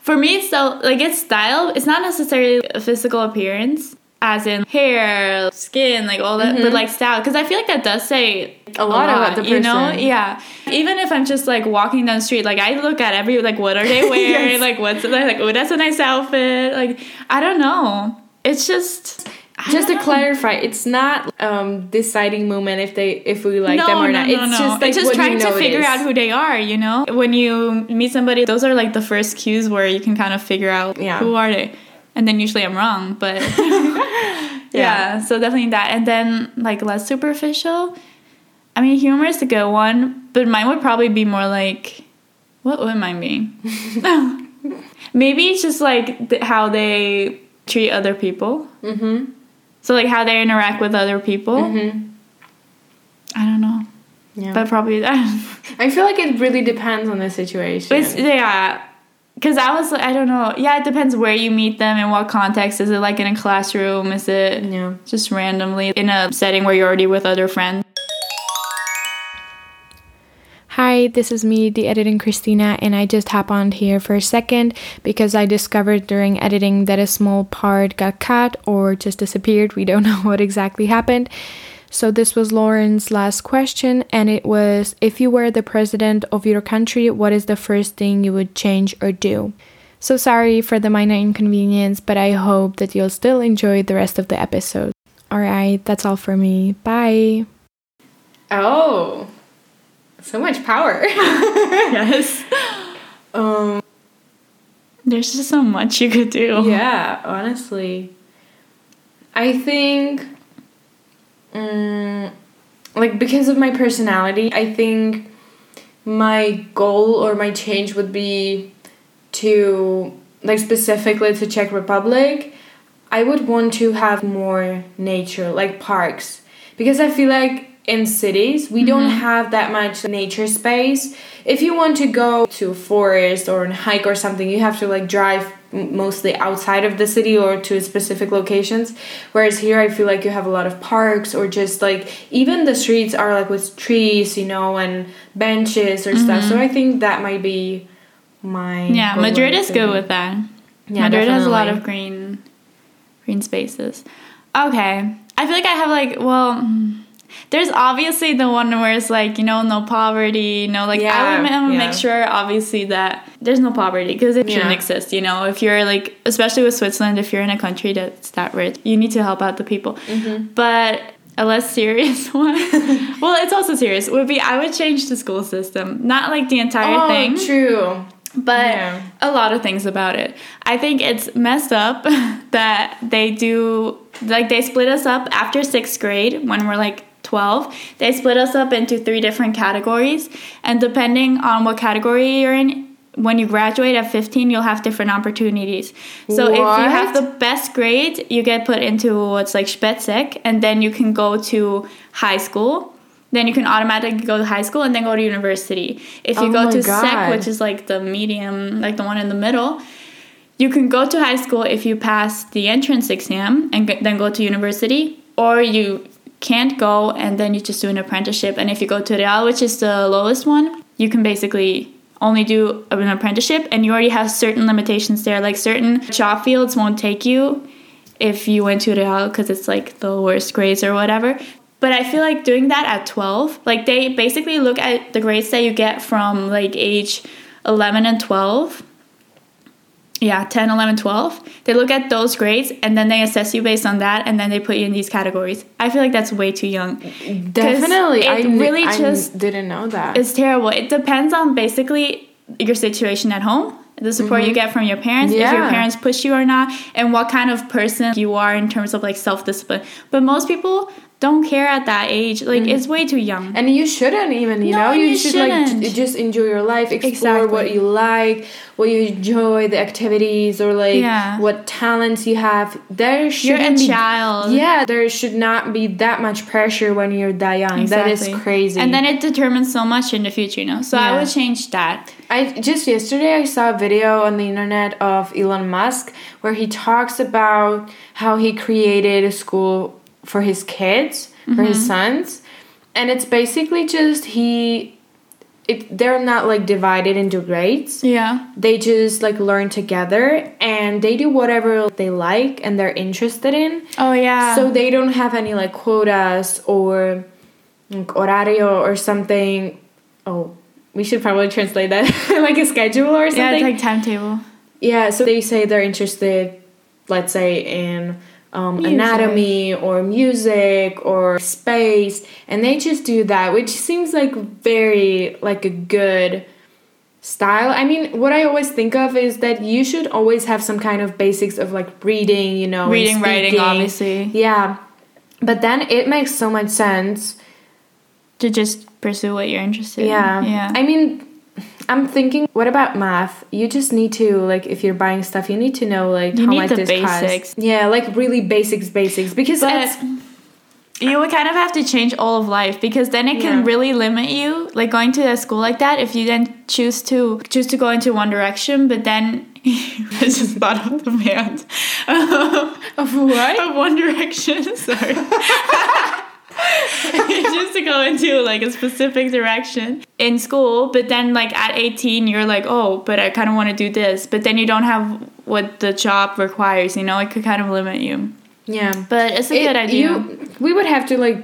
For me, it's so like it's style. It's not necessarily a physical appearance, as in hair, skin, like all that, but like style. Because I feel like that does say Mm-hmm. A lot about the You know, person. yeah. Even if I'm just like walking down the street, like I look at every like what are they wearing, Yes. like what's like oh that's a nice outfit. Like I don't know. It's just I just to know. clarify, it's not um deciding moment if they if we like no, them or no, not. no, it's no. just like it's just trying to figure out who they are. You know, when you meet somebody, those are like the first cues where you can kind of figure out Yeah. who are they. And then usually I'm wrong, but yeah. So definitely that. And then like less superficial. I mean, humor is a good one, but mine would probably be more like, what would mine be? Maybe it's just like th- how they treat other people. Mm-hmm. So like how they interact with other people. Mm-hmm. I don't know, Yeah. but probably that. I feel like it really depends on the situation. It's yeah, because I was I don't know. Yeah, it depends where you meet them and what context. Is it like in a classroom? Is it yeah. just randomly in a setting where you're already with other friends? Hi, this is me, the editing Christina, and I just hop on here for a second because I discovered during editing that a small part got cut or just disappeared. We don't know what exactly happened. So, this was Lauren's last question, and it was If you were the president of your country, what is the first thing you would change or do? So, sorry for the minor inconvenience, but I hope that you'll still enjoy the rest of the episode. Alright, that's all for me. Bye. Oh, so much power. yes. um. There's just so much you could do. Yeah, honestly. I think mm, like because of my personality, I think my goal or my change would be to like specifically to Czech Republic, I would want to have more nature, like parks. Because I feel like in cities we don't have that much nature space. If you want to go to a forest or a hike or something, you have to like drive mostly outside of the city or to specific locations. Whereas here I feel like you have a lot of parks or just like even the streets are like with trees, you know, and benches or stuff. So I think that might be my Yeah, Madrid is good with that. Yeah, Madrid has a lot of green green spaces. Okay. I feel like I have like well mm, there's obviously the one where it's like, you know, no poverty, no like I Yeah, would yeah. make sure obviously that there's no poverty because it shouldn't exist, you know. If you're like especially with Switzerland, if you're in a country that's that rich, you need to help out the people. Mm-hmm. But a less serious one. well, it's also serious. Would be I would change the school system. Not like the entire Oh, thing true. but Yeah. a lot of things about it. I think it's messed up that they do like they split us up after sixth grade when we're like 12 they split us up into three different categories. And depending on what category you're in when you graduate at 15 you'll have different opportunities. So if you have the best grade you get put into what's like Spätsek and then you can go to high school. Then you can automatically go to high school and then go to university. If you Oh go to sec which is like the medium like the one in the middle you can go to high school if you pass the entrance exam and g- then go to university or you can't go and then you just do an apprenticeship. And if you go to real which is the lowest one you can basically only do an apprenticeship and you already have certain limitations there. Like certain job fields won't take you if you went to real because it's like the worst grades or whatever. But i feel like doing that at 12 like they basically look at the grades that you get from like age 11 and 12 yeah 10 11 12 they look at those grades and then they assess you based on that and then they put you in these categories i feel like that's way too young Definitely. it I really I just- didn't know that. it's terrible it depends on basically your situation at home the support you get from your parents if your Mm-hmm. Parents push you or not and what kind of person you are in terms of like self-discipline but most people don't care at that age like Mm. it's way too young and you shouldn't even, you No, know, you, you should like shouldn't. j- just enjoy your life, explore Exactly. what you like, what you enjoy, the activities or like Yeah. what talents you have. There you're shouldn't a be child Yeah, there should not be that much pressure when you're that young. That is crazy. and then it determines so much in the future you know so i Yeah. would change that I just yesterday I saw a video on the internet of Elon Musk where he talks about how he created a school for his kids, for his mm-hmm. sons, and it's basically just he it they're not like divided into grades. yeah They just like learn together and they do whatever they like and they're interested in. oh yeah So they don't have any like quotas or like, horario or something. Oh, we should probably translate that like a schedule or something. yeah it's like timetable yeah, so they say they're interested, let's say, in um, anatomy or music or space, and they just do that, which seems like very like a good style. I mean, what I always think of is that you should always have some kind of basics of like reading, you know, Reading, writing, obviously. Yeah, but then it makes so much sense To just pursue what you're interested yeah. in. Yeah. I mean, I'm thinking, what about math? You just need to like, if you're buying stuff, you need to know like You how much this basics. costs. Yeah, like really basics, basics. Because you would kind of have to change all of life because then it can Yeah. really limit you like going to a school like that if you then choose to choose to go into one direction but then I just thought of the band of what? of One Direction sorry just to go into like a specific direction. In school but then like at 18 you're like oh but I kind of want to do this. But then you don't have what the job requires you know? It could kind of limit you. Yeah, but it's a It- good idea. you- we would have to like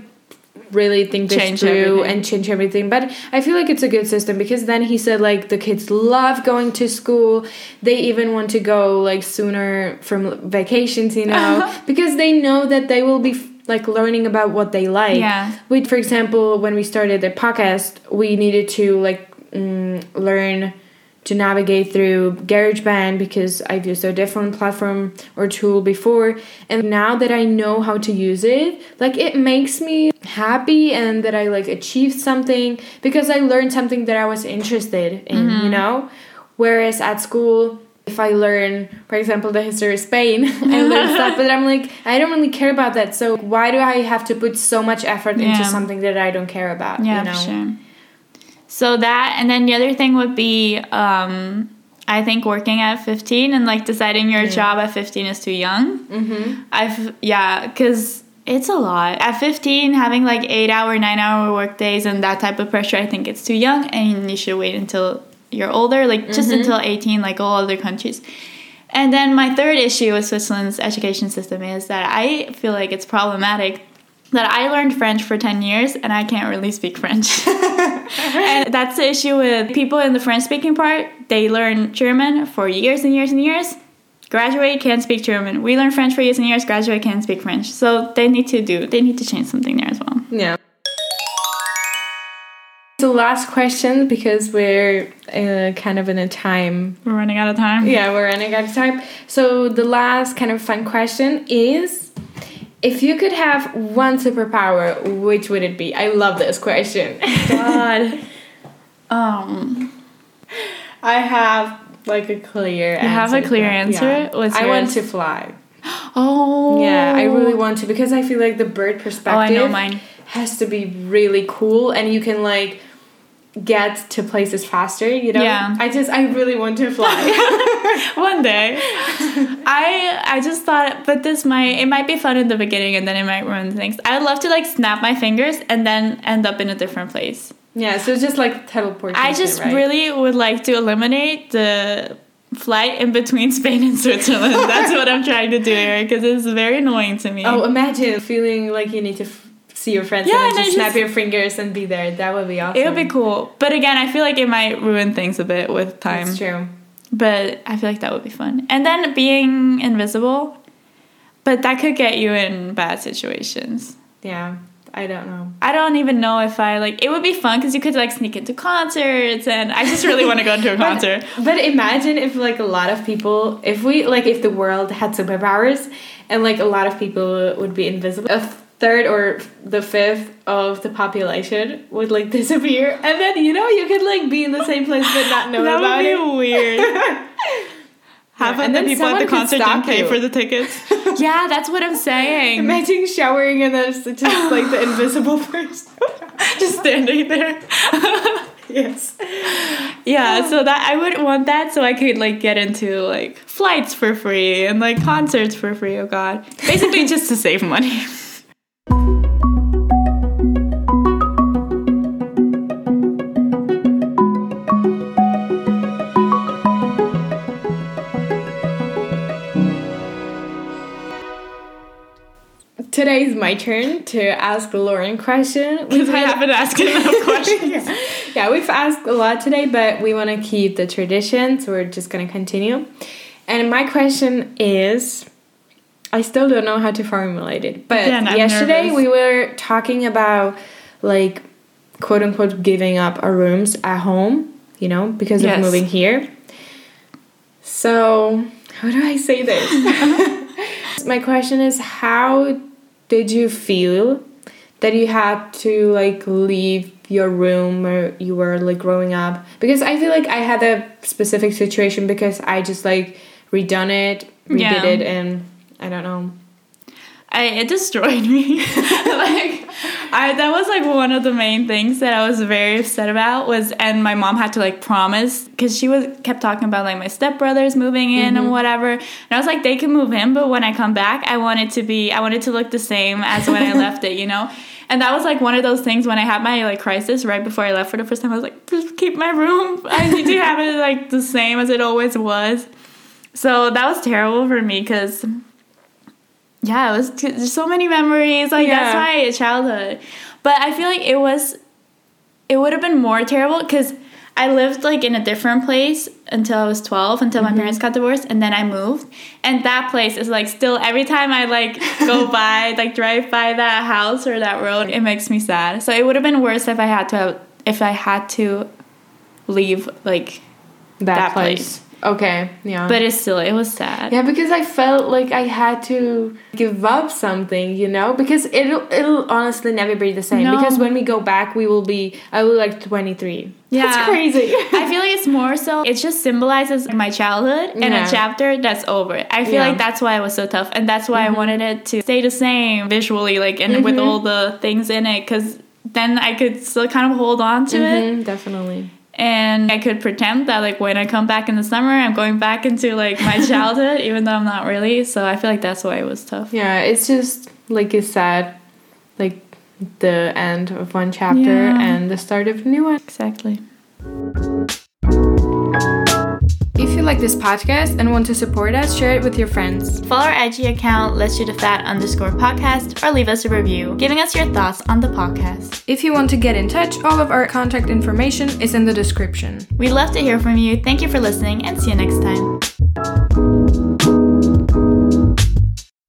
really think this Change through everything. and change everything. But I feel like it's a good system because then he said like the kids love going to school. They even want to go like sooner from vacations, you know, because they know that they will be like learning about what they like. Yeah. With for example, when we started the podcast, we needed to like mm, learn to navigate through GarageBand because I've used a different platform or tool before. And now that I know how to use it, like it makes me happy and that I like achieved something because I learned something that I was interested in, you know? Whereas at school, if I learn, for example, the history of Spain, I learn stuff, but I'm like, I don't really care about that. So why do I have to put so much effort into something that I don't care about? Yeah, you know? for sure. So that, and then the other thing would be, um, I think working at 15 and like deciding your job at 15 is too young. Mm-hmm. I've, yeah, because it's a lot. At 15, having like eight hour, nine hour work days and that type of pressure, I think it's too young and you should wait until you're older, like just mm-hmm. until 18, like all other countries. And then my third issue with Switzerland's education system is that I feel like it's problematic that I learned French for 10 years and I can't really speak French. and that's the issue with people in the French speaking part. They learn German for years and years and years. Graduate, can't speak German. We learn French for years and years, graduate, can't speak French. So they need to do, they need to change something there as well. Yeah. So last question because we're uh, kind of in a time. We're running out of time. Yeah, we're running out of time. So the last kind of fun question is, if you could have one superpower, which would it be? I love this question. God. um, I have like a clear. You have a clear answer? What's I want to fly. oh. Yeah, I really want to because I feel like the bird Oh, perspective I know mine. has to be really cool and you can like get to places faster, you know? Yeah. I just I really want to fly. One day. I I just thought but this might it might be fun in the beginning and then it might ruin things. I would love to like snap my fingers and then end up in a different place. yeah, so just like teleportation. I just right? really would like to eliminate the flight in between Spain and Switzerland. That's what I'm trying to do here because it's very annoying to me. Oh, imagine feeling like you need to see your friends Yeah, and and then I just snap just- your fingers and be there. That would be awesome. it would be cool. But again, I feel like it might ruin things a bit with time. That's true. But I feel like that would be fun. And then being invisible, but that could get you in bad situations. Yeah, I don't know. I don't even know if I like it would be fun because you could like sneak into concerts and I just really want to go into a concert. But imagine if like a lot of people, if we like if the world had superpowers, and like a lot of people would be invisible. Third or the fifth of the population would like disappear, and then you know you could like be in the same place but not know that about would be it. weird. Half Yeah, of and the then people at the concert stop didn't pay you. for the tickets. yeah, that's what I'm saying. Imagine showering and then it's just like the invisible person. just standing there. yes. Yeah, oh. so that I would want that so I could like get into like flights for free and like concerts for free. Oh god. Basically just to save money. Today is my turn to ask Lauren question. Because I haven't asked enough questions. yeah. yeah, we've asked a lot today, but we want to keep the tradition, so we're just going to continue. And my question is I still don't know how to formulate it. But Yeah, yesterday nervous. we were talking about like quote unquote giving up our rooms at home, you know, because Yes. of moving here. So, how do I say this? My question is how did you feel that you had to like leave your room where you were like growing up? Because I feel like I had a specific situation because I just like redone it, redid Yeah. it and I don't know. I, it destroyed me. like I that was like one of the main things that I was very upset about was and my mom had to like promise because she was kept talking about like my stepbrothers moving in and mm-hmm. whatever. And I was like, they can move in, but when I come back, I want it to be I want it to look the same as when I left it, you know? And that was like one of those things when I had my like crisis right before I left for the first time. I was like, just keep my room. I need to have it like the same as it always was. So that was terrible for me because yeah, it was there's so many memories. Like that's my childhood. But I feel like it was, it would have been more terrible because I lived like in a different place until I was 12, until my mm-hmm. parents got divorced, and then I moved. And that place is like still every time I like go by, like drive by that house or that road, it makes me sad. So it would have been worse if I had to if I had to leave like That, That place. Okay, yeah. but it's still it was sad. yeah, because I felt like I had to give up something, you know, because it'll it'll honestly never be the same. No. Because when we go back, we will be I will like twenty three. Yeah. that's crazy. I feel like it's more so it just symbolizes my childhood and Yeah. a chapter that's over. I feel Yeah. like that's why it was so tough and that's why I wanted it to stay the same visually like and with all the things in it cuz then I could still kind of hold on to it Mhm, definitely. And I could pretend that like when I come back in the summer I'm going back into like my childhood even though I'm not really. So I feel like that's why it was tough. Yeah, it's just like it's sad, like the end of one chapter Yeah. and the start of a new one. Exactly. Like this podcast and want to support us, share it with your friends. Follow our IG account, let's shoot a fat underscore podcast, or leave us a review, giving us your thoughts on the podcast. If you want to get in touch, all of our contact information is in the description. We'd love to hear from you. Thank you for listening and see you next time.